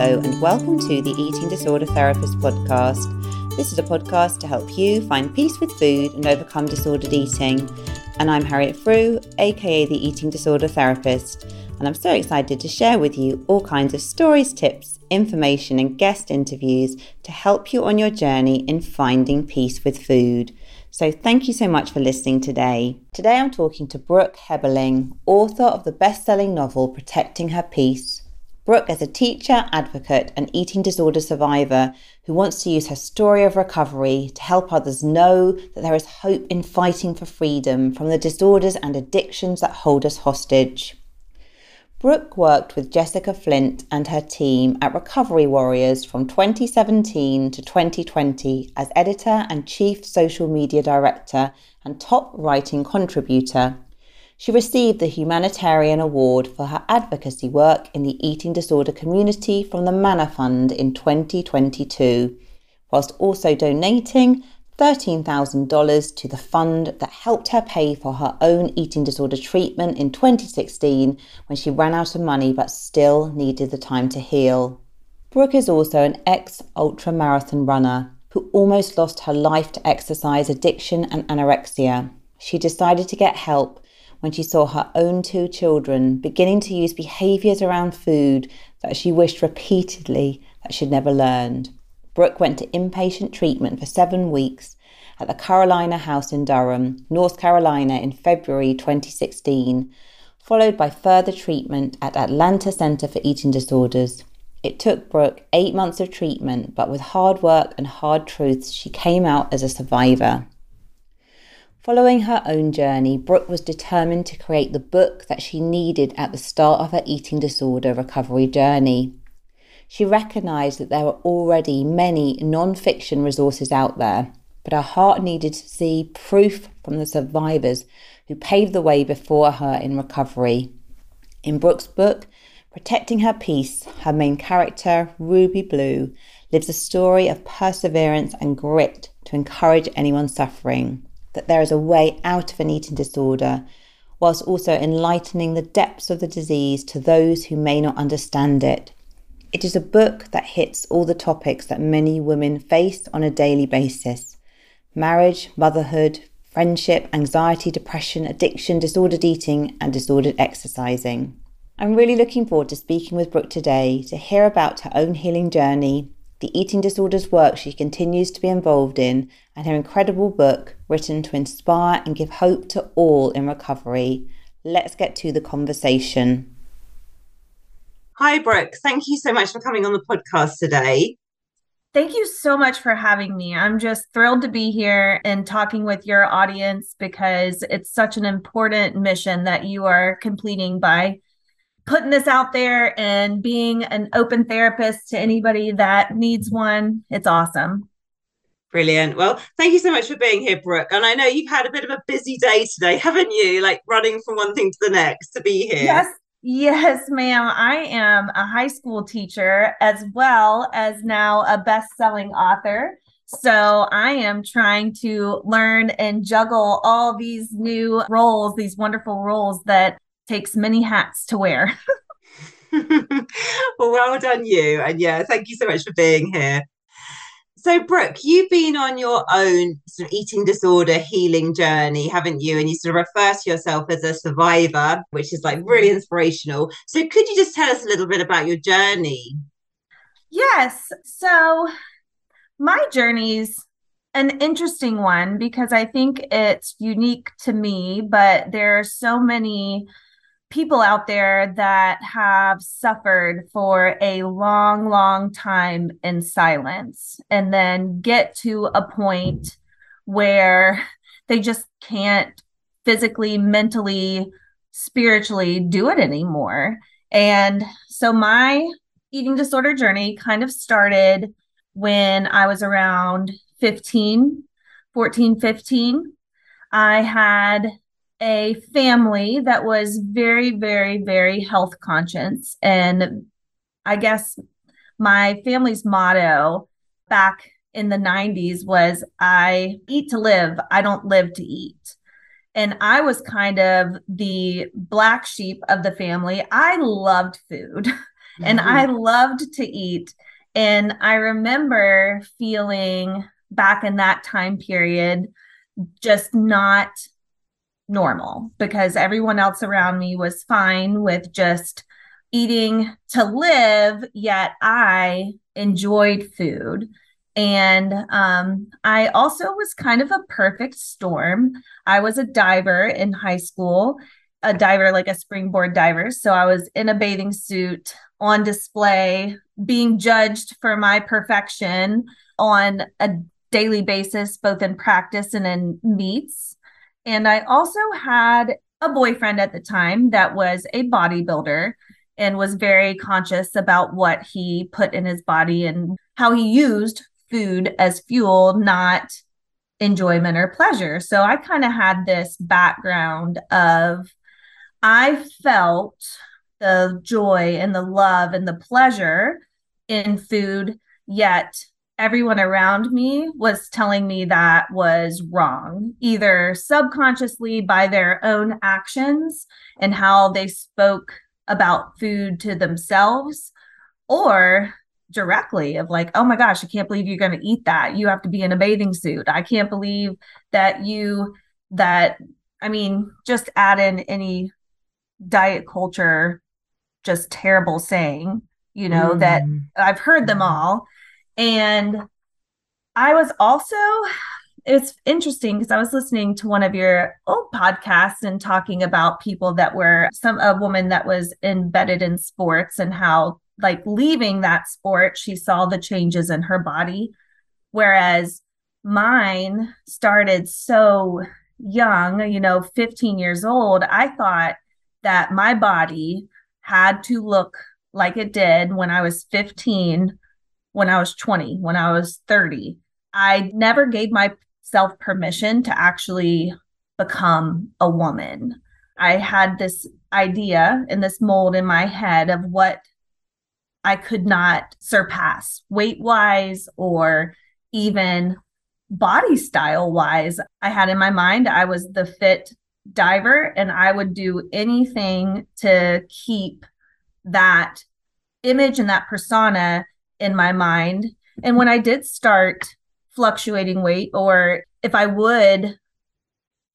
Hello, and welcome to the Eating Disorder Therapist podcast. This is a podcast to help you find peace with food and overcome disordered eating. And I'm Harriet Frew, aka the Eating Disorder Therapist, and I'm so excited to share with you all kinds of stories, tips, information, and guest interviews to help you on your journey in finding peace with food. So, thank you so much for listening today. Today, I'm talking to Brooke Heberling, author of the best selling novel Protecting Her Peace Brooke is a teacher, advocate, and eating disorder survivor who wants to use her story of recovery to help others know that there is hope in fighting for freedom from the disorders and addictions that hold us hostage. Brooke worked with Jessica Flint and her team at Recovery Warriors from 2017 to 2020 as editor and chief social media director and top writing contributor. She received the Humanitarian Award for her advocacy work in the eating disorder community from the Manna Fund in 2022, whilst also donating $13,000 to the fund that helped her pay for her own eating disorder treatment in 2016 when she ran out of money but still needed the time to heal. Brooke is also an ex ultra marathon runner who almost lost her life to exercise addiction and anorexia. She decided to get help when she saw her own two children beginning to use behaviours around food that she wished repeatedly that she'd never learned. Brooke went to inpatient treatment for seven weeks at the Carolina House in Durham, North Carolina in February 2016, followed by further treatment at Atlanta Center for Eating Disorders. It took Brooke eight months of treatment, but with hard work and hard truths, she came out as a survivor. Following her own journey, Brooke was determined to create the book that she needed at the start of her eating disorder recovery journey. She recognised that there were already many non fiction resources out there, but her heart needed to see proof from the survivors who paved the way before her in recovery. In Brooke's book, Protecting Her Peace, her main character, Ruby Blue, lives a story of perseverance and grit to encourage anyone suffering that there is a way out of an eating disorder, whilst also enlightening the depths of the disease to those who may not understand it. It is a book that hits all the topics that many women face on a daily basis marriage, motherhood, friendship, anxiety, depression, addiction, disordered eating, and disordered exercising. I'm really looking forward to speaking with Brooke today to hear about her own healing journey, the eating disorders work she continues to be involved in, and her incredible book written to inspire and give hope to all in recovery. Let's get to the conversation. Hi, Brooke. Thank you so much for coming on the podcast today. Thank you so much for having me. I'm just thrilled to be here and talking with your audience because it's such an important mission that you are completing by putting this out there and being an open therapist to anybody that needs one. It's awesome. Brilliant. Well, thank you so much for being here, Brooke. And I know you've had a bit of a busy day today, haven't you? Like running from one thing to the next to be here. Yes. Yes, ma'am. I am a high school teacher as well as now a best selling author. So I am trying to learn and juggle all these new roles, these wonderful roles that takes many hats to wear. well, well done, you. And yeah, thank you so much for being here. So, Brooke, you've been on your own sort of eating disorder healing journey, haven't you? And you sort of refer to yourself as a survivor, which is like really inspirational. So, could you just tell us a little bit about your journey? Yes. So, my journey's an interesting one because I think it's unique to me, but there are so many people out there that have suffered for a long, long time in silence and then get to a point where they just can't physically, mentally, spiritually do it anymore. And so my eating disorder journey kind of started when I was around 15, 14, 15. I had a family that was very, very, very health conscious. And I guess my family's motto back in the 90s was I eat to live, I don't live to eat. And I was kind of the black sheep of the family. I loved food. Mm-hmm. And I loved to eat. And I remember feeling back in that time period just not normal because everyone else around me was fine with just eating to live, yet I enjoyed food. And um, I also was kind of a perfect storm. I was a diver in high school, a diver, like a springboard diver. So I was in a bathing suit on display, being judged for my perfection on a daily basis, both in practice and in meets. And I also had a boyfriend at the time that was a bodybuilder and was very conscious about what he put in his body and how he used food as fuel, not enjoyment or pleasure. So I kind of had this background of I felt the joy and the love and the pleasure in food, yet everyone around me was telling me that was wrong, either subconsciously by their own actions and how they spoke about food to themselves, or directly of like, oh my gosh, I can't believe you're going to eat that. You have to be in a bathing suit. I can't believe that you, that, I mean, just add in any diet culture, just terrible saying, you know, mm. that I've heard them all and I was also, it's interesting because I was listening to one of your old podcasts and talking about people that were some, a woman that was embedded in sports and how, like, leaving that sport, she saw the changes in her body. Whereas mine started so young, you know, 15 years old. I thought that my body had to look like it did when I was 15 when I was 20, when I was 30. I never gave myself permission to actually become a woman. I had this idea and this mold in my head of what I could not surpass weight wise or even body style wise. I had in my mind I was the fit diver and I would do anything to keep that image and that persona in my mind. And when I did start fluctuating weight, or if I would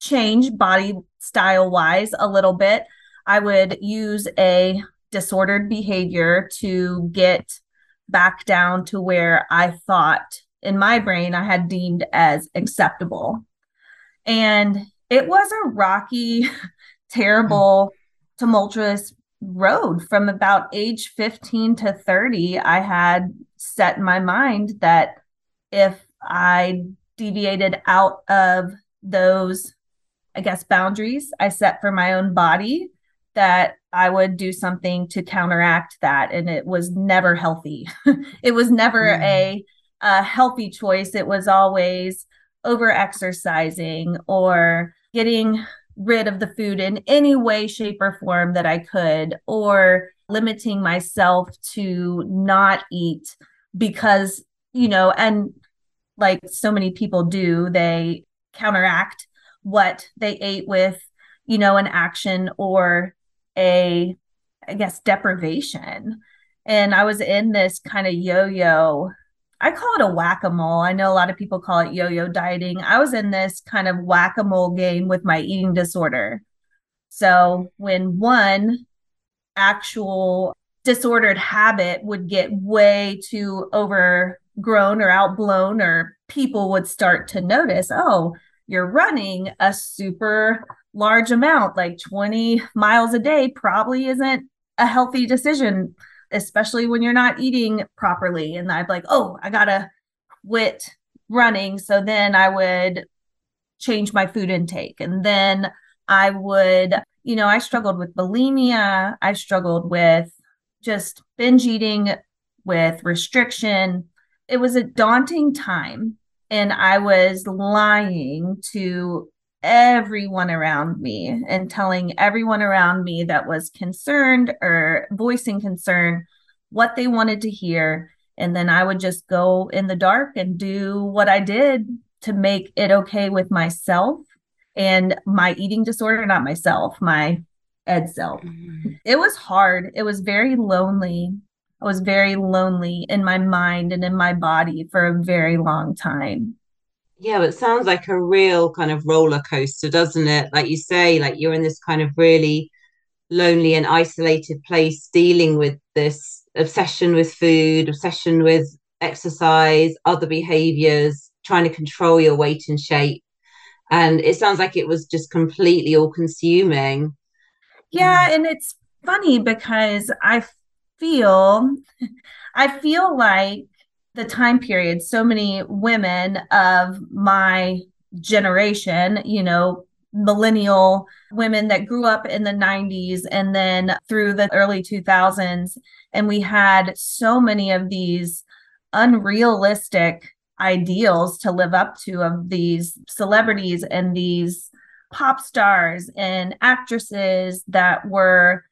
change body style wise a little bit, I would use a disordered behavior to get back down to where I thought in my brain I had deemed as acceptable. And it was a rocky, terrible, tumultuous road from about age 15 to 30 i had set in my mind that if i deviated out of those i guess boundaries i set for my own body that i would do something to counteract that. And it was never healthy. It was never mm. a, a healthy choice. It was always over exercising or getting rid of the food in any way, shape, or form that I could, or limiting myself to not eat because, you know, and like so many people do, they counteract what they ate with, you know, an action or a, I guess, deprivation. And I was in this kind of yo yo I call it a whack a mole. I know a lot of people call it yo yo dieting. I was in this kind of whack a mole game with my eating disorder. So when one actual disordered habit would get way too overgrown or outblown, or people would start to notice, oh, you're running a super large amount, like 20 miles a day, probably isn't a healthy decision especially when you're not eating properly. And I'm like, oh, I gotta quit running. So then I would change my food intake. And then I would, you know, I struggled with bulimia. I struggled with just binge eating, with restriction. It was a daunting time. And I was lying to everyone around me and telling everyone around me that was concerned or voicing concern what they wanted to hear. And then I would just go in the dark and do what I did to make it okay with myself and my eating disorder, not myself, my ed self. Mm-hmm. It was hard. It was very lonely. I was very lonely in my mind and in my body for a very long time. Yeah, it sounds like a real kind of roller coaster, doesn't it? Like you say, like you're in this kind of really lonely and isolated place dealing with this obsession with food, obsession with exercise, other behaviors, trying to control your weight and shape. And it sounds like it was just completely all consuming. Yeah. And it's funny because I feel, I feel like the time period, so many women of my generation, you know, millennial women that grew up in the 90s and then through the early 2000s. And we had so many of these unrealistic ideals to live up to of these celebrities and these pop stars and actresses that were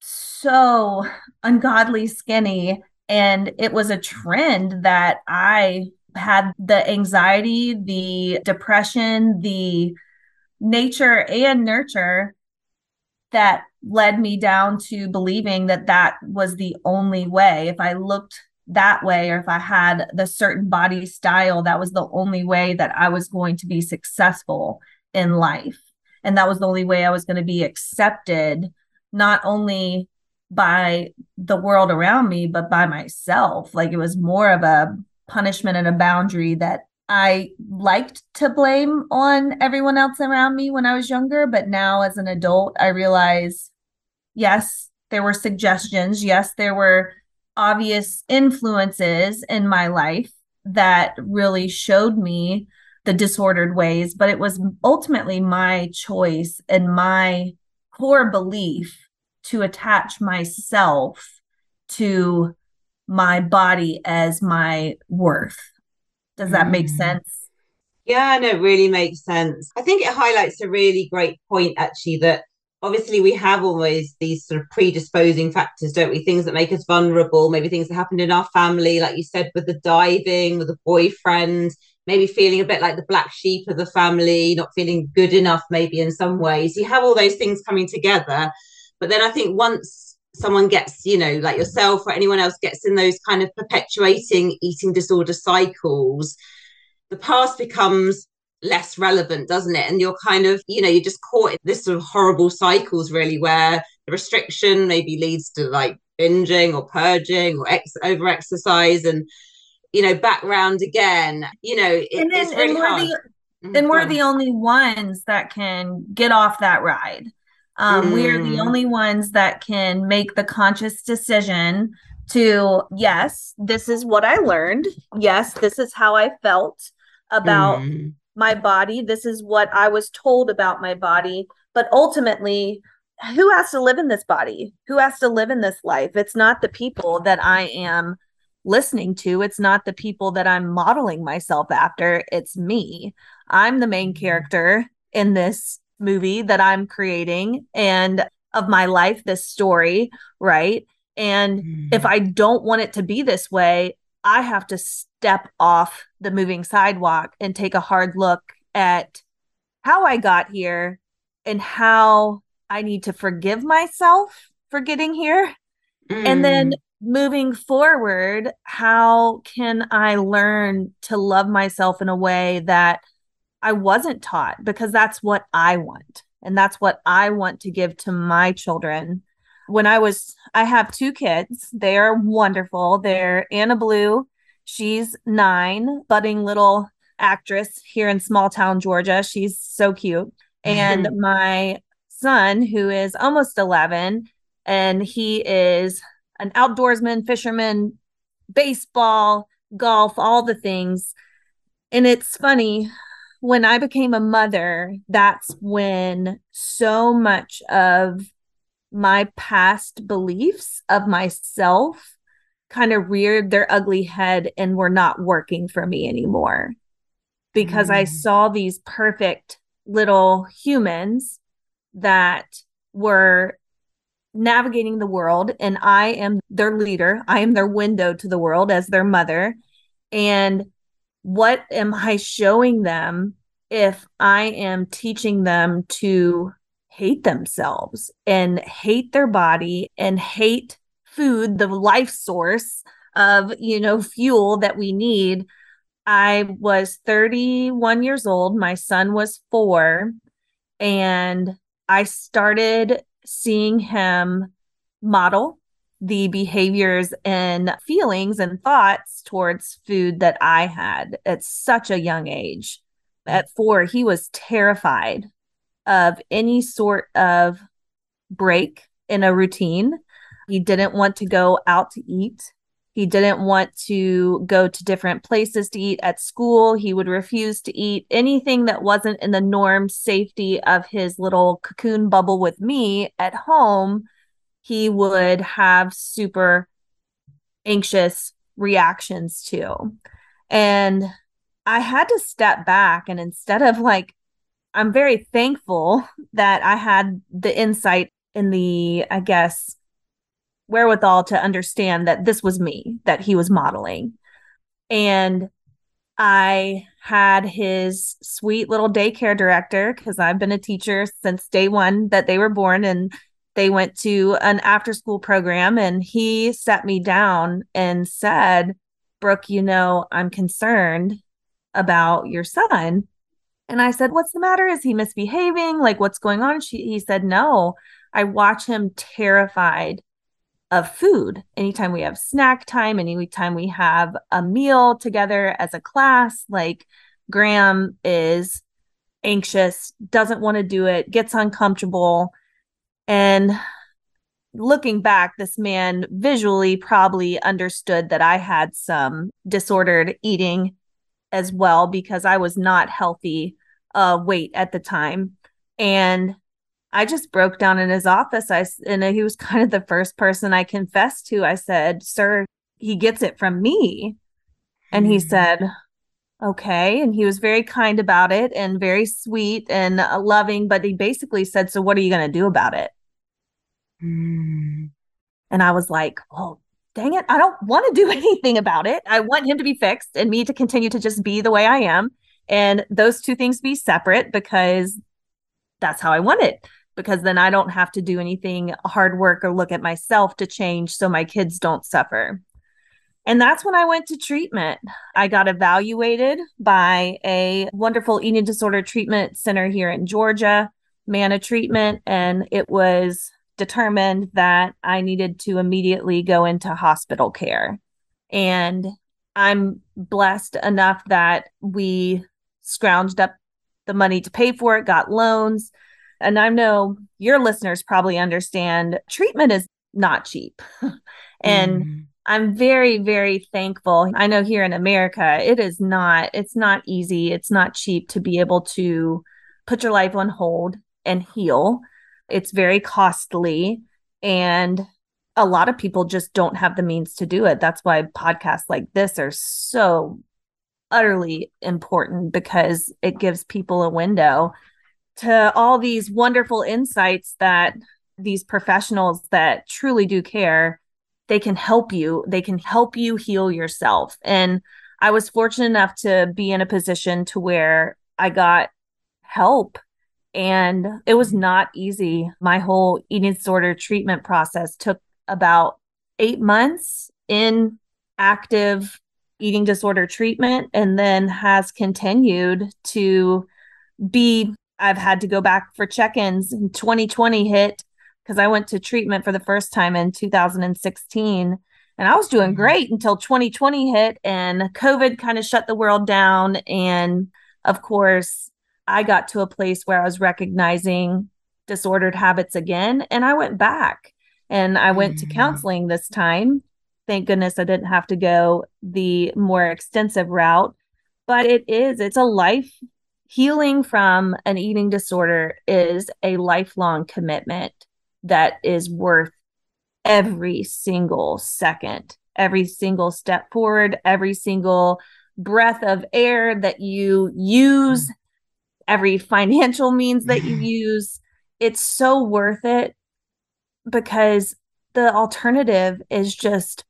so ungodly skinny and it was a trend that i had the anxiety the depression the nature and nurture that led me down to believing that that was the only way if i looked that way or if I had the certain body style, that was the only way that I was going to be successful in life. And that was the only way I was going to be accepted, not only by the world around me, but by myself. Like it was more of a punishment and a boundary that I liked to blame on everyone else around me when I was younger. But now as an adult, I realize yes, there were suggestions. Yes, there were obvious influences in my life that really showed me the disordered ways, but it was ultimately my choice and my core belief to attach myself to my body as my worth. Does that make mm. sense? Yeah, no, it really makes sense. I think it highlights a really great point, actually, that obviously we have always these sort of predisposing factors don't we things that make us vulnerable maybe things that happened in our family like you said with the diving with the boyfriend maybe feeling a bit like the black sheep of the family not feeling good enough maybe in some ways you have all those things coming together but then i think once someone gets you know like yourself or anyone else gets in those kind of perpetuating eating disorder cycles the past becomes less relevant, doesn't it? And you're kind of, you know, you're just caught in this sort of horrible cycles, really, where the restriction maybe leads to like binging or purging or ex- over exercise and, you know, back round again. You know, it, and then, it's really hard. The, mm-hmm. and we're the only ones that can get off that ride. Um, mm. We are the mm. only ones that can make the conscious decision to, yes, this is what I learned. Yes, this is how I felt about mm my body. This is what I was told about my body. But ultimately, who has to live in this body? Who has to live in this life? It's not the people that I am listening to. It's not the people that I'm modeling myself after. It's me. I'm the main mm-hmm. character in this movie that I'm creating and of my life, this story, right? And mm. if I don't want it to be this way, I have to step off the moving sidewalk and take a hard look at how I got here and how I need to forgive myself for getting here. Mm. And then mm. moving forward, how can I learn to love myself in a way that I wasn't taught? Because that's what I want. And that's what I want to give to my children when I was, I have two kids. They are wonderful. They're Anna Blue. She's nine, budding little actress here in small town Georgia. She's so cute. And mm-hmm. my son, who is almost 11, and he is an outdoorsman, fisherman, baseball, golf, all the things. And it's funny when I became a mother, that's when so much of my past beliefs of myself kind of reared their ugly head and were not working for me anymore because mm. I saw these perfect little humans that were navigating the world and I am their leader. I am their window to the world as their mother. And what am I showing them if I am teaching them to hate themselves and hate their body and hate food, the life source of, you know, fuel that we need. I was 31 years old. My son was four. And I started seeing him model the behaviors and feelings and thoughts towards food that I had at such a young age. Mm-hmm. At four, he was terrified of any sort of break in a routine. He didn't want to go out to eat. He didn't want to go to different places to eat at school. He would refuse to eat anything that wasn't in the norm safety of his little cocoon bubble with me at home he would have super anxious reactions to. And I had to step back and instead of like, I'm very thankful that I had the insight in the, I guess, wherewithal to understand that this was me that he was modeling. And I had his sweet little daycare director because I've been a teacher since day one that they were born. And they went to an after school program and he sat me down and said, Brooke, you know, I'm concerned about your son. And I said, What's the matter? Is he misbehaving? Like, what's going on? She, he said, No, I watch him terrified of food. Anytime we have snack time, anytime we have a meal together as a class, like Graham is anxious, doesn't want to do it, gets uncomfortable. And looking back, this man visually probably understood that I had some disordered eating as well because I was not healthy uh, weight at the time. And I just broke down in his office. I and he was kind of the first person I confessed to. I said, "Sir, he gets it from me." And he mm-hmm. said, "Okay." And he was very kind about it and very sweet and uh, loving, but he basically said, "So what are you going to do about it?" Mm. And I was like, oh, dang it. I don't want to do anything about it. I want him to be fixed and me to continue to just be the way I am. And those two things be separate because that's how I want it. Because then I don't have to do anything hard work or look at myself to change so my kids don't suffer. And that's when I went to treatment. I got evaluated by a wonderful eating disorder treatment center here in Georgia, MANA treatment, and it was determined that I needed to immediately go into hospital care. And I'm blessed enough that we scrounged up the money to pay for it, got loans. And I know your listeners probably understand treatment is not cheap. and mm. I'm very, very thankful. I know here in America, it is not, it's not easy. It's not cheap to be able to put your life on hold and heal. It's very costly. And a lot of people just don't have the means to do it. That's why podcasts like this are so utterly important because it gives people a window to all these wonderful insights that these professionals that truly do care they can help you they can help you heal yourself and i was fortunate enough to be in a position to where i got help and it was not easy. My whole eating disorder treatment process took about eight months in active eating disorder treatment and then has continued to be I've had to go back for check-ins. 2020 hit because I went to treatment for the first time in 2016 and I was doing mm-hmm. great until 2020 hit and COVID kind of shut the world down and of course I got to a place where I was recognizing disordered habits again. And I went back and I went mm. to counseling this time. Thank goodness I didn't have to go the more extensive route. But it is, it's a life healing from an eating disorder is a lifelong commitment that is worth every single second, every single step forward, every single breath of air that you use every financial means that you use. It's so worth it because the alternative is just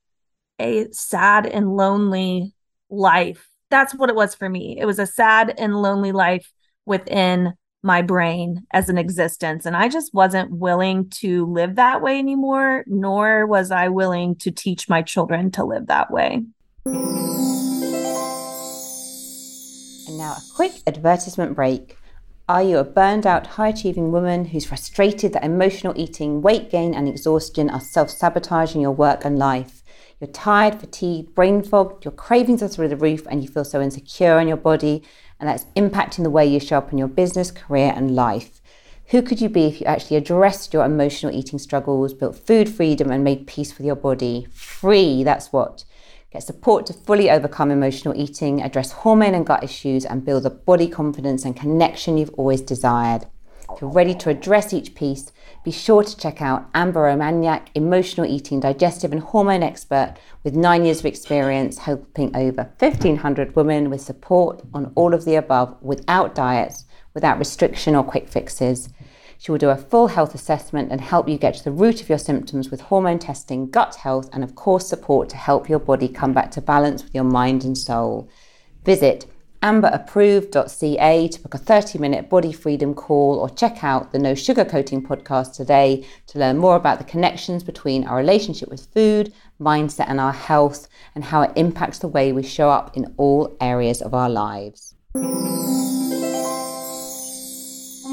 a sad and lonely life. That's what it was for me. It was a sad and lonely life within my brain as an existence. And I just wasn't willing to live that way anymore, nor was I willing to teach my children to live that way. Now a quick advertisement break. Are you a burned out, high achieving woman who's frustrated that emotional eating, weight gain, and exhaustion are self sabotaging your work and life? You're tired, fatigued, brain fogged, your cravings are through the roof, and you feel so insecure in your body, and that's impacting the way you show up in your business, career, and life. Who could you be if you actually addressed your emotional eating struggles, built food freedom, and made peace with your body? Free, that's what. Get support to fully overcome emotional eating, address hormone and gut issues, and build the body confidence and connection you've always desired. If you're ready to address each piece, be sure to check out Amber Romaniak, emotional eating, digestive, and hormone expert with nine years of experience helping over 1,500 women with support on all of the above without diets, without restriction or quick fixes. She will do a full health assessment and help you get to the root of your symptoms with hormone testing, gut health, and of course, support to help your body come back to balance with your mind and soul. Visit amberapproved.ca to book a 30 minute body freedom call or check out the No Sugarcoating podcast today to learn more about the connections between our relationship with food, mindset, and our health, and how it impacts the way we show up in all areas of our lives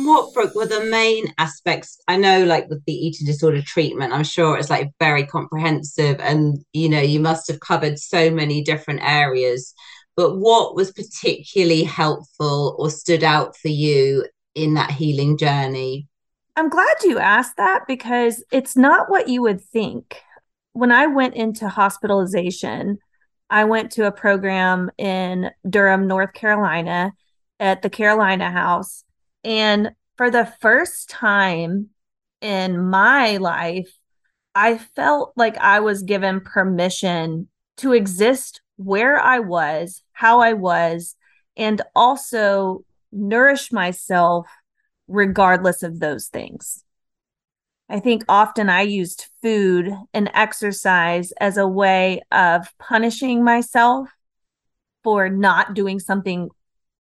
what Brooke were the main aspects? I know, like with the eating disorder treatment, I'm sure it's like very comprehensive, and you know, you must have covered so many different areas. But what was particularly helpful or stood out for you in that healing journey? I'm glad you asked that because it's not what you would think. When I went into hospitalization, I went to a program in Durham, North Carolina at the Carolina House and for the first time in my life, I felt like I was given permission to exist where I was, how I was, and also nourish myself regardless of those things. I think often I used food and exercise as a way of punishing myself for not doing something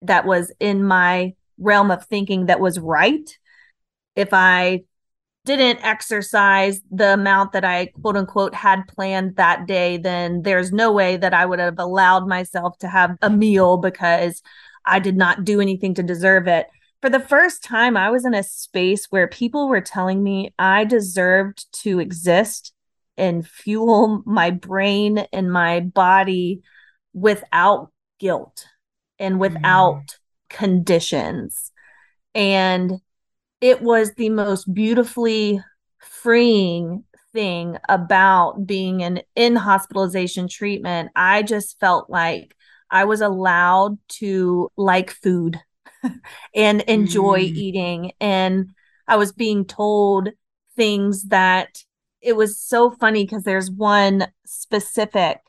that was in my realm of thinking that was right. If I didn't exercise the amount that I quote unquote had planned that day, then there's no way that I would have allowed myself to have a meal because I did not do anything to deserve it. For the first time, I was in a space where people were telling me I deserved to exist and fuel my brain and my body without guilt and without mm conditions. And it was the most beautifully freeing thing about being in in hospitalization treatment. I just felt like I was allowed to like food and enjoy mm. eating and I was being told things that it was so funny because there's one specific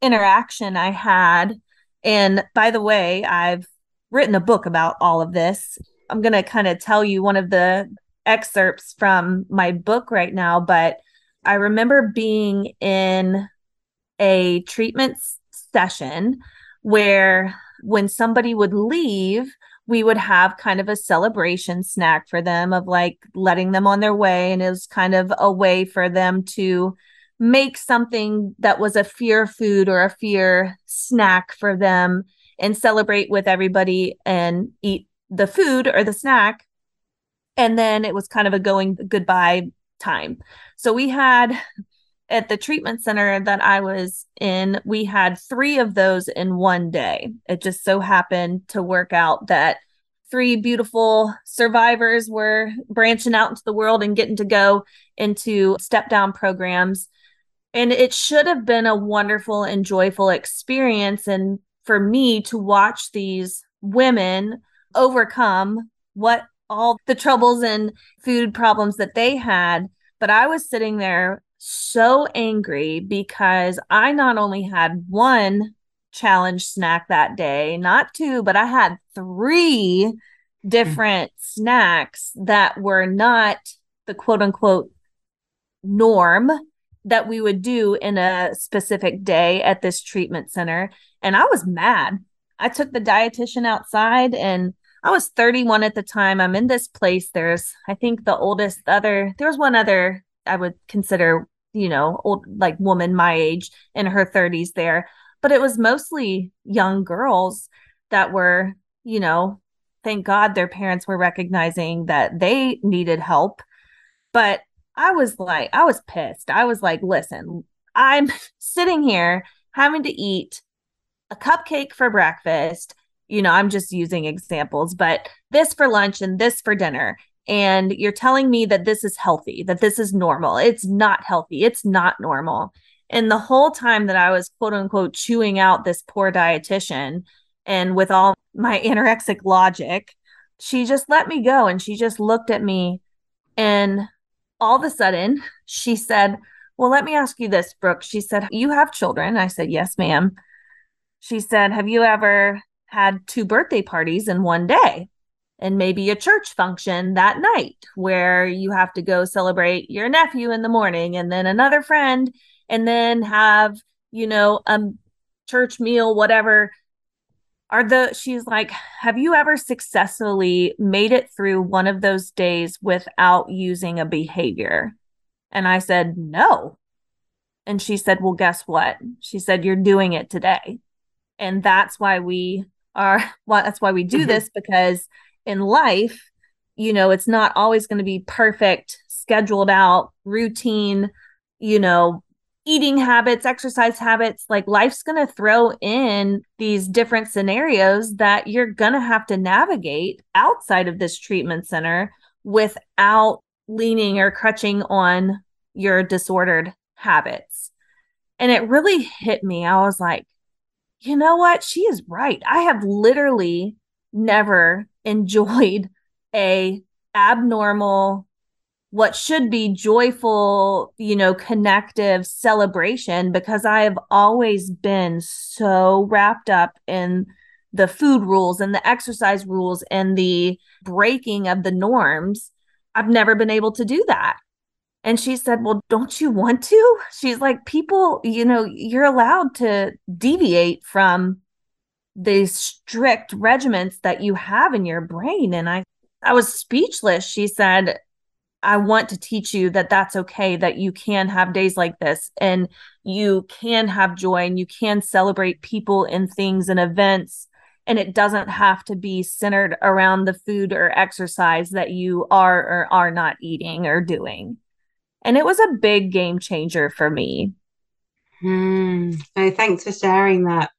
interaction I had and by the way, I've written a book about all of this. I'm going to kind of tell you one of the excerpts from my book right now, but I remember being in a treatment session where when somebody would leave, we would have kind of a celebration snack for them of like letting them on their way. And it was kind of a way for them to make something that was a fear food or a fear snack for them and celebrate with everybody and eat the food or the snack. And then it was kind of a going goodbye time. So we had at the treatment center that I was in, we had three of those in one day. It just so happened to work out that three beautiful survivors were branching out into the world and getting to go into step down programs. And it should have been a wonderful and joyful experience. And for me to watch these women overcome what all the troubles and food problems that they had. But I was sitting there so angry because I not only had one challenge snack that day, not two, but I had three different mm. snacks that were not the quote unquote norm that we would do in a specific day at this treatment center. And I was mad. I took the dietitian outside and I was 31 at the time. I'm in this place. There's, I think, the oldest other, there was one other I would consider, you know, old, like woman my age in her 30s there. But it was mostly young girls that were, you know, thank God their parents were recognizing that they needed help. But I was like, I was pissed. I was like, listen, I'm sitting here having to eat a cupcake for breakfast. You know, I'm just using examples, but this for lunch and this for dinner. And you're telling me that this is healthy, that this is normal. It's not healthy. It's not normal. And the whole time that I was quote unquote chewing out this poor dietitian and with all my anorexic logic, she just let me go and she just looked at me. And all of a sudden, she said, Well, let me ask you this, Brooke. She said, You have children. I said, Yes, ma'am. She said, Have you ever had two birthday parties in one day? And maybe a church function that night where you have to go celebrate your nephew in the morning and then another friend and then have, you know, a church meal, whatever. Are the, she's like, have you ever successfully made it through one of those days without using a behavior? And I said, no. And she said, well, guess what? She said, you're doing it today and that's why we are well that's why we do mm-hmm. this because in life you know it's not always going to be perfect scheduled out routine you know eating habits exercise habits. Like life's going to throw in these different scenarios that you're going to have to navigate outside of this treatment center without leaning or crutching on your disordered habits. And it really hit me. I was like you know what? She is right. I have literally never enjoyed a abnormal what should be joyful, you know, connective celebration because I have always been so wrapped up in the food rules and the exercise rules and the breaking of the norms. I've never been able to do that. And she said, Well, don't you want to? She's like, People, you know, you're allowed to deviate from the strict regiments that you have in your brain. And I, I was speechless. She said, I want to teach you that that's okay, that you can have days like this and you can have joy and you can celebrate people and things and events. And it doesn't have to be centered around the food or exercise that you are or are not eating or doing. And it was a big game changer for me. Mm. Oh, thanks for sharing that.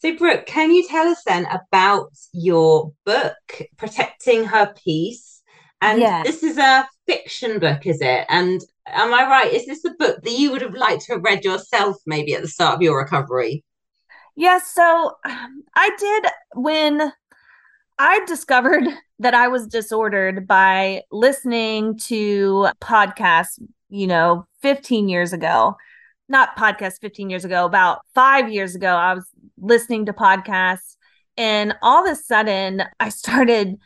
So, Brooke, can you tell us then about your book, Protecting Her Peace? And this is a fiction book, is it? And am I right? Is this a book that you would have liked to have read yourself maybe at the start of your recovery? Yes. so um, I did when I discovered that I was disordered by listening to podcasts, you know, 15 years ago. Not podcasts 15 years ago, about five years ago, I was listening to podcasts. And all of a sudden, I started,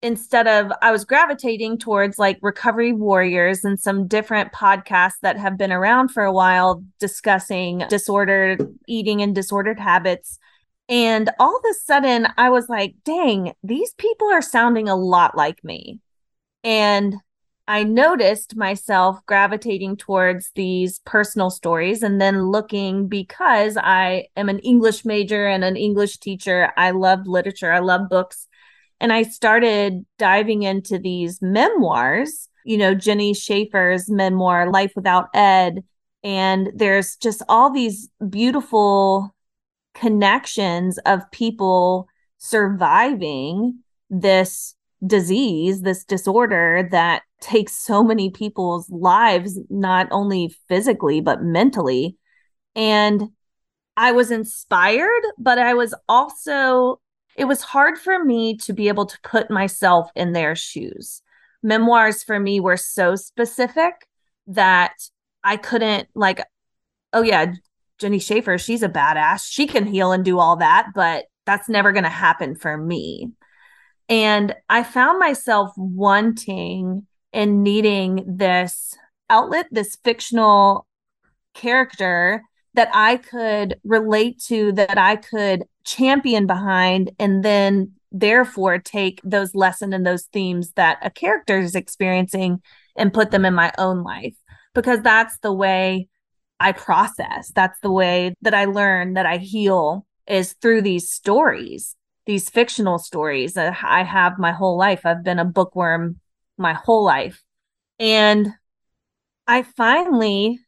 instead of, I was gravitating towards like recovery warriors and some different podcasts that have been around for a while discussing disordered eating and disordered habits and all of a sudden, I was like, dang, these people are sounding a lot like me. And I noticed myself gravitating towards these personal stories and then looking because I am an English major and an English teacher. I love literature, I love books. And I started diving into these memoirs, you know, Jenni Schaefer's memoir, Life Without Ed. And there's just all these beautiful connections of people surviving this disease, this disorder that takes so many people's lives, not only physically, but mentally. And I was inspired, but I was also, it was hard for me to be able to put myself in their shoes. Memoirs for me were so specific that I couldn't, like, oh, yeah, Jenni Schaefer, she's a badass. She can heal and do all that, but that's never going to happen for me. And I found myself wanting and needing this outlet, this fictional character that I could relate to, that I could champion behind, and then therefore take those lessons and those themes that a character is experiencing and put them in my own life because that's the way I process. That's the way that I learn that I heal is through these stories, these fictional stories that I have my whole life. I've been a bookworm my whole life. And I finally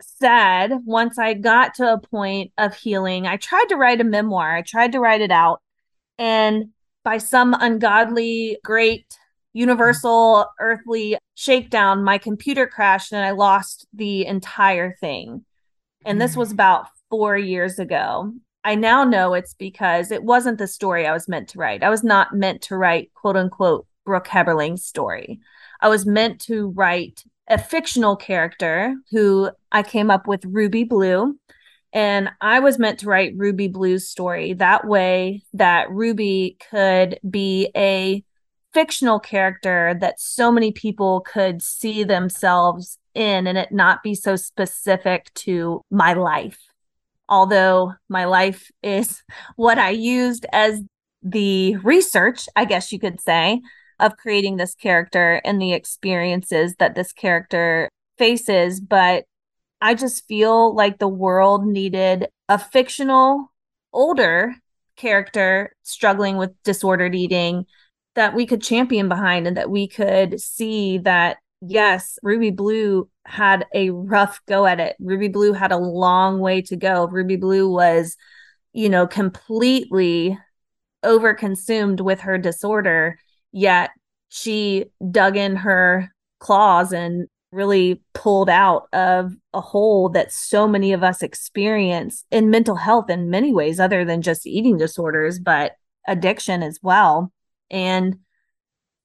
said, once I got to a point of healing, I tried to write a memoir, I tried to write it out. And by some ungodly, great, universal, earthly shakedown, my computer crashed and I lost the entire thing. And this hmm. was about four years ago. I now know it's because it wasn't the story I was meant to write. I was not meant to write, quote unquote, Brooke Heberling's story. I was meant to write a fictional character who I came up with Ruby Blue. And I was meant to write Ruby Blue's story that way that Ruby could be a fictional character that so many people could see themselves in and it not be so specific to my life. Although my life is what I used as the research, I guess you could say, of creating this character and the experiences that this character faces. But I just feel like the world needed a fictional, older character struggling with disordered eating that we could champion behind and that we could see that yes, Ruby Blue had a rough go at it. Ruby Blue had a long way to go. Ruby Blue was, you know, completely overconsumed with her disorder yet she dug in her claws and really pulled out of a hole that so many of us experience in mental health in many ways other than just eating disorders but addiction as well and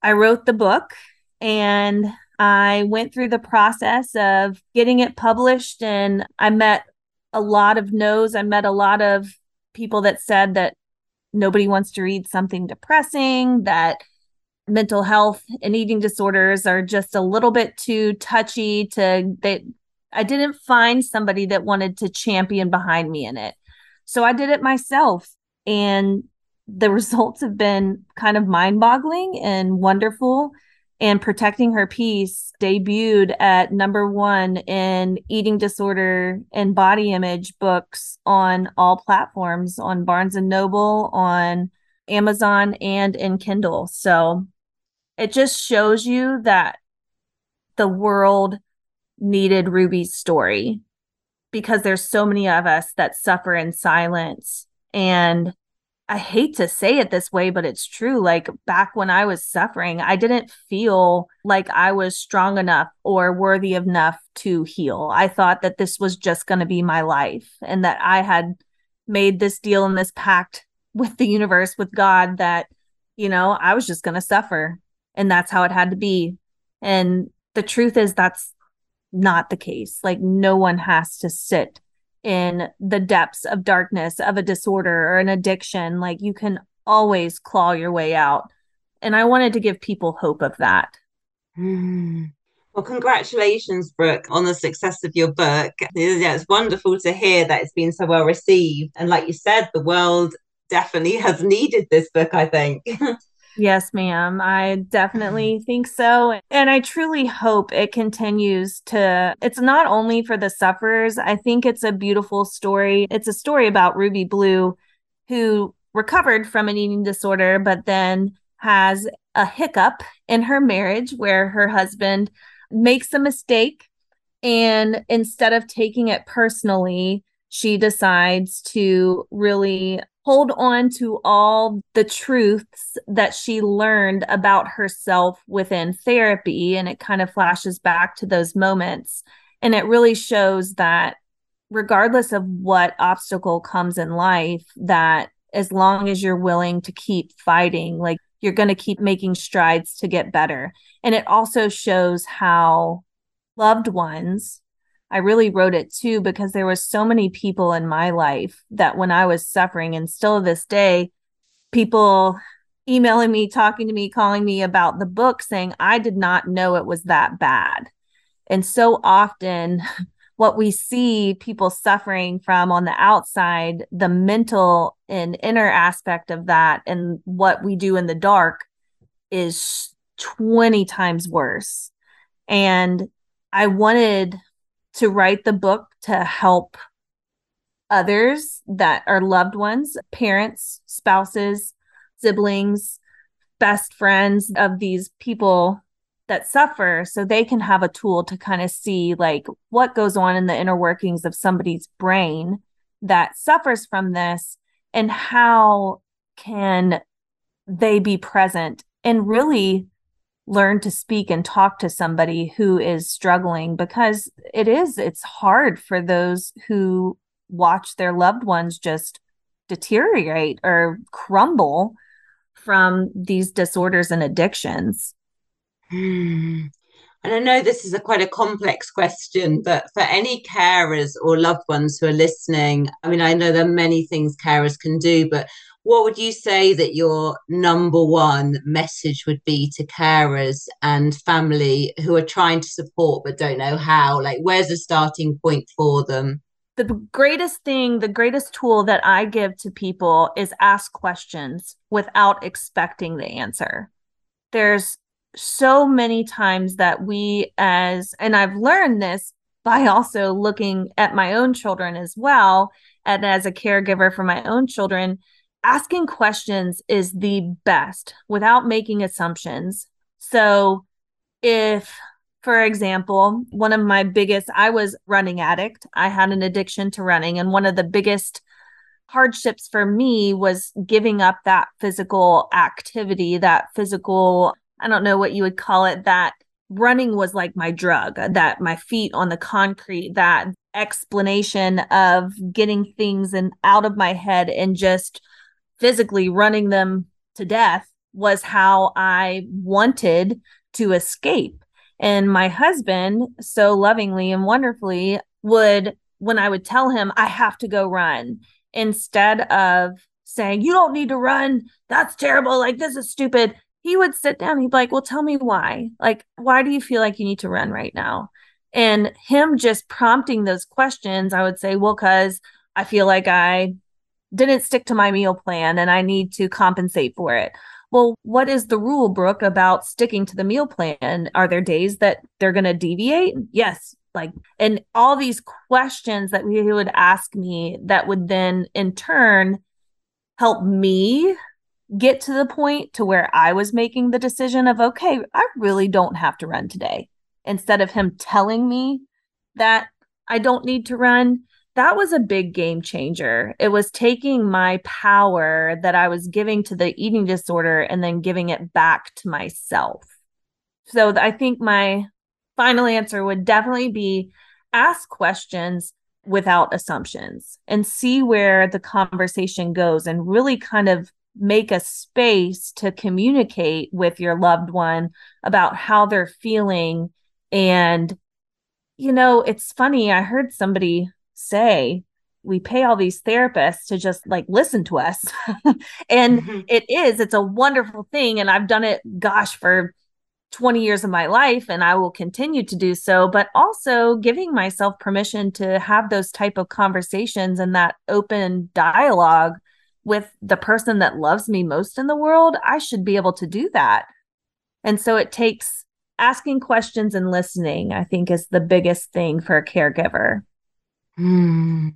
i wrote the book and i went through the process of getting it published and i met a lot of no's i met a lot of people that said that nobody wants to read something depressing that mental health and eating disorders are just a little bit too touchy to that I didn't find somebody that wanted to champion behind me in it. So I did it myself and the results have been kind of mind-boggling and wonderful and protecting her peace debuted at number 1 in eating disorder and body image books on all platforms on Barnes and Noble on Amazon and in Kindle. So it just shows you that the world needed Ruby's story because there's so many of us that suffer in silence and I hate to say it this way, but it's true. Like back when I was suffering, I didn't feel like I was strong enough or worthy enough to heal. I thought that this was just going to be my life and that I had made this deal and this pact with the universe, with God, that, you know, I was just going to suffer and that's how it had to be. And the truth is, that's not the case. Like, no one has to sit in the depths of darkness of a disorder or an addiction. Like, you can always claw your way out. And I wanted to give people hope of that. Well, congratulations, Brooke, on the success of your book. Yeah, it's wonderful to hear that it's been so well received. And like you said, the world definitely has needed this book, I think. Yes, ma'am. I definitely think so. And I truly hope it continues to. It's not only for the sufferers, I think it's a beautiful story. It's a story about Ruby Blue, who recovered from an eating disorder, but then has a hiccup in her marriage where her husband makes a mistake. And instead of taking it personally, she decides to really hold on to all the truths that she learned about herself within therapy. And it kind of flashes back to those moments. And it really shows that regardless of what obstacle comes in life, that as long as you're willing to keep fighting, like you're going to keep making strides to get better. And it also shows how loved ones I really wrote it too because there were so many people in my life that when I was suffering and still this day, people emailing me, talking to me, calling me about the book saying I did not know it was that bad. And so often what we see people suffering from on the outside, the mental and inner aspect of that, and what we do in the dark is 20 times worse. And I wanted to write the book to help others that are loved ones, parents, spouses, siblings, best friends of these people that suffer so they can have a tool to kind of see like what goes on in the inner workings of somebody's brain that suffers from this and how can they be present and really learn to speak and talk to somebody who is struggling because it is it's hard for those who watch their loved ones just deteriorate or crumble from these disorders and addictions Hmm. And I know this is a quite a complex question, but for any carers or loved ones who are listening, I mean, I know there are many things carers can do, but what would you say that your number one message would be to carers and family who are trying to support but don't know how? Like, where's the starting point for them? The greatest thing, the greatest tool that I give to people is ask questions without expecting the answer. There's so many times that we as and I've learned this by also looking at my own children as well and as a caregiver for my own children asking questions is the best without making assumptions. So if for example one of my biggest i was running addict. I had an addiction to running and one of the biggest hardships for me was giving up that physical activity that physical I don't know what you would call it, that running was like my drug, that my feet on the concrete, that explanation of getting things and out of my head and just physically running them to death was how I wanted to escape. And my husband, so lovingly and wonderfully, would, when I would tell him, I have to go run, instead of saying, You don't need to run. That's terrible. Like, this is stupid he would sit down he'd be like well tell me why like why do you feel like you need to run right now and him just prompting those questions i would say well cuz i feel like i didn't stick to my meal plan and i need to compensate for it. Well what is the rule brooke about sticking to the meal plan? Are there days that they're going to deviate? Yes like and all these questions that he would ask me that would then in turn help me get to the point to where I was making the decision of, okay, I really don't have to run today. Instead of him telling me that I don't need to run, that was a big game changer. It was taking my power that I was giving to the eating disorder and then giving it back to myself. So I think my final answer would definitely be ask questions without assumptions and see where the conversation goes and really kind of make a space to communicate with your loved one about how they're feeling and you know it's funny i heard somebody say we pay all these therapists to just like listen to us and mm-hmm. it is it's a wonderful thing and i've done it gosh for 20 years of my life and i will continue to do so but also giving myself permission to have those type of conversations and that open dialogue with the person that loves me most in the world, I should be able to do that. And so it takes asking questions and listening, I think, is the biggest thing for a caregiver. Hmm.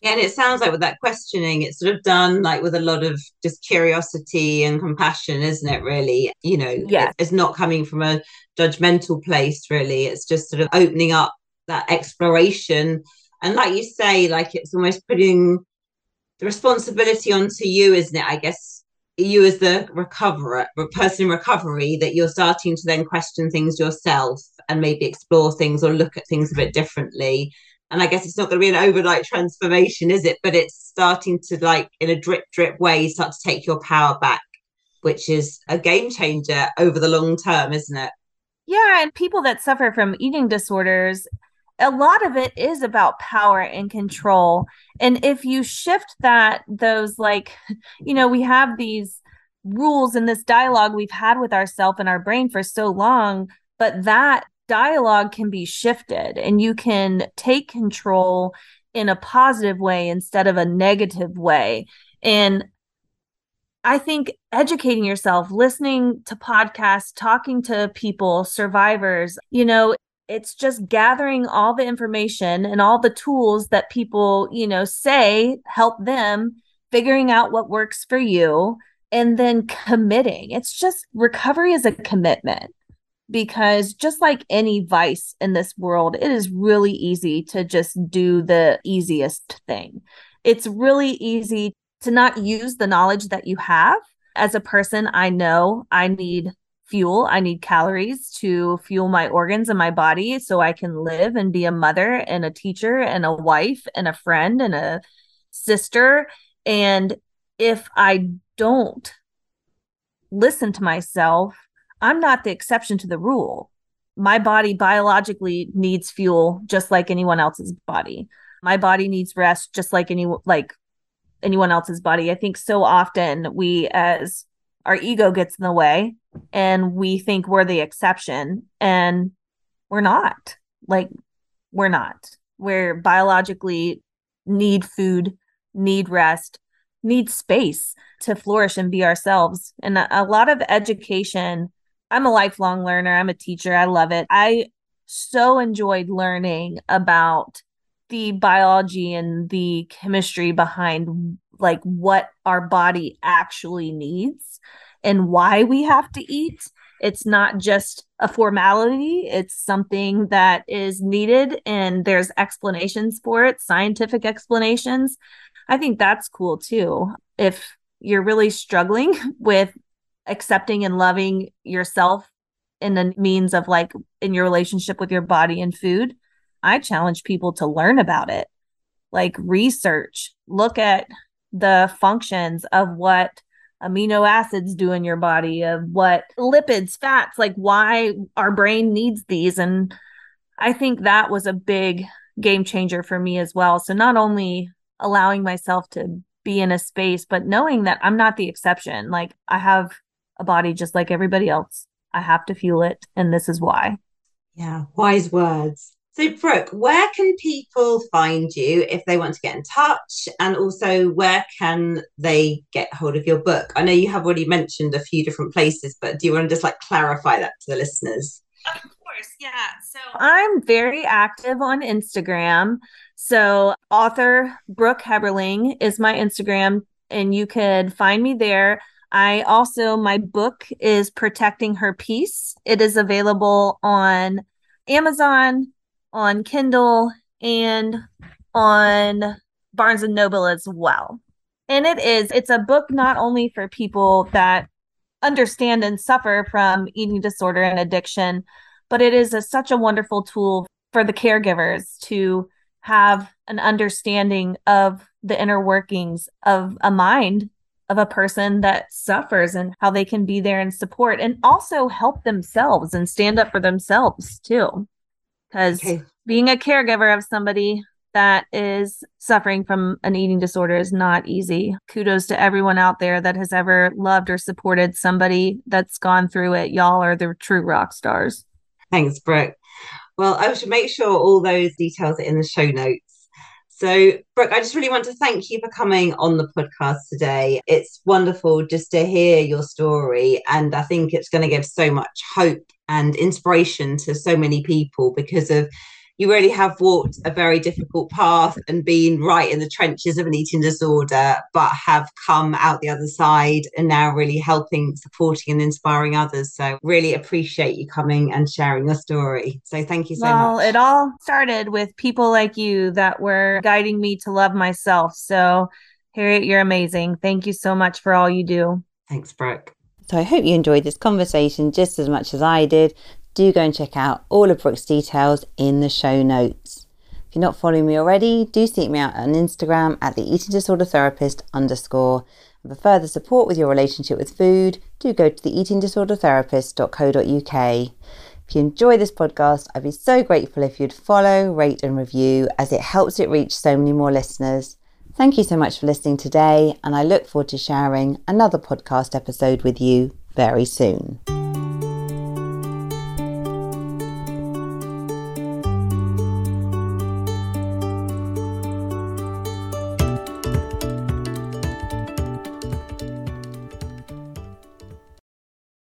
Yeah, and it sounds like with that questioning, it's sort of done like with a lot of just curiosity and compassion, isn't it? Really, you know, yeah, it's not coming from a judgmental place. Really, it's just sort of opening up that exploration, and like you say, like it's almost putting the responsibility onto you, isn't it? I guess you as the recoverer, person in recovery, that you're starting to then question things yourself and maybe explore things or look at things a bit differently. And I guess it's not going to be an overnight transformation, is it? But it's starting to like in a drip drip way start to take your power back, which is a game changer over the long term, isn't it? Yeah, and people that suffer from eating disorders, a lot of it is about power and control. And if you shift that, those like, you know, we have these rules and this dialogue we've had with ourselves and our brain for so long, but that dialogue can be shifted and you can take control in a positive way instead of a negative way. And I think educating yourself, listening to podcasts, talking to people, survivors, you know, it's just gathering all the information and all the tools that people, you know, say help them figuring out what works for you and then committing. It's just recovery is a commitment because just like any vice in this world, it is really easy to just do the easiest thing. It's really easy to not use the knowledge that you have. As a person, I know I need fuel. I need calories to fuel my organs and my body so I can live and be a mother and a teacher and a wife and a friend and a sister. And if I don't listen to myself, I'm not the exception to the rule. My body biologically needs fuel just like anyone else's body. My body needs rest just like any like anyone else's body. I think so often we as our ego gets in the way and we think we're the exception and we're not. Like we're not. We're biologically need food, need rest, need space to flourish and be ourselves. And a, lot of education I'm a lifelong learner. I'm a teacher. I love it. I so enjoyed learning about the biology and the chemistry behind like what our body actually needs and why we have to eat. It's not just a formality, it's something that is needed and there's explanations for it, scientific explanations. I think that's cool too. If you're really struggling with accepting and loving yourself in the means of like in your relationship with your body and food, I challenge people to learn about it. Like research, look at the functions of what amino acids do in your body, of what lipids, fats, like why our brain needs these. And I think that was a big game changer for me as well. So not only allowing myself to be in a space, but knowing that I'm not the exception. Like I have a body just like everybody else. I have to fuel it, and this is why. Yeah, wise words. So, Brooke, where can people find you if they want to get in touch? And also, where can they get hold of your book? I know you have already mentioned a few different places, but do you want to just like clarify that to the listeners? Of course, yeah. So, I'm very active on Instagram. So, author Brooke Heberling is my Instagram, and you could find me there. I also, my book is Protecting Her Peace. It is available on Amazon, on Kindle, and on Barnes and Noble as well. And it is, it's a book not only for people that understand and suffer from eating disorder and addiction, but it is a, such a wonderful tool for the caregivers to have an understanding of the inner workings of a mind of a person that suffers and how they can be there and support and also help themselves and stand up for themselves too. Because okay. being a caregiver of somebody that is suffering from an eating disorder is not easy. Kudos to everyone out there that has ever loved or supported somebody that's gone through it. Y'all are the true rock stars. Thanks, Brooke. Well, I should make sure all those details are in the show notes. So, Brooke, I just really want to thank you for coming on the podcast today. It's wonderful just to hear your story. And I think it's going to give so much hope and inspiration to so many people because of you really have walked a very difficult path and been right in the trenches of an eating disorder, but have come out the other side and now really helping, supporting, and inspiring others. So, really appreciate you coming and sharing your story. So, thank you so well, much. Well, it all started with people like you that were guiding me to love myself. So, Harriet, you're amazing. Thank you so much for all you do. Thanks, Brooke. So I hope you enjoyed this conversation just as much as I did do go and check out all of Brooke's details in the show notes. If you're not following me already, do seek me out on Instagram at the eating disorder therapist underscore. And for further support with your relationship with food, do go to the eatingdisordertherapist.co.uk. If you enjoy this podcast, I'd be so grateful if you'd follow, rate, and review as it helps it reach so many more listeners. Thank you so much for listening today, and I look forward to sharing another podcast episode with you very soon.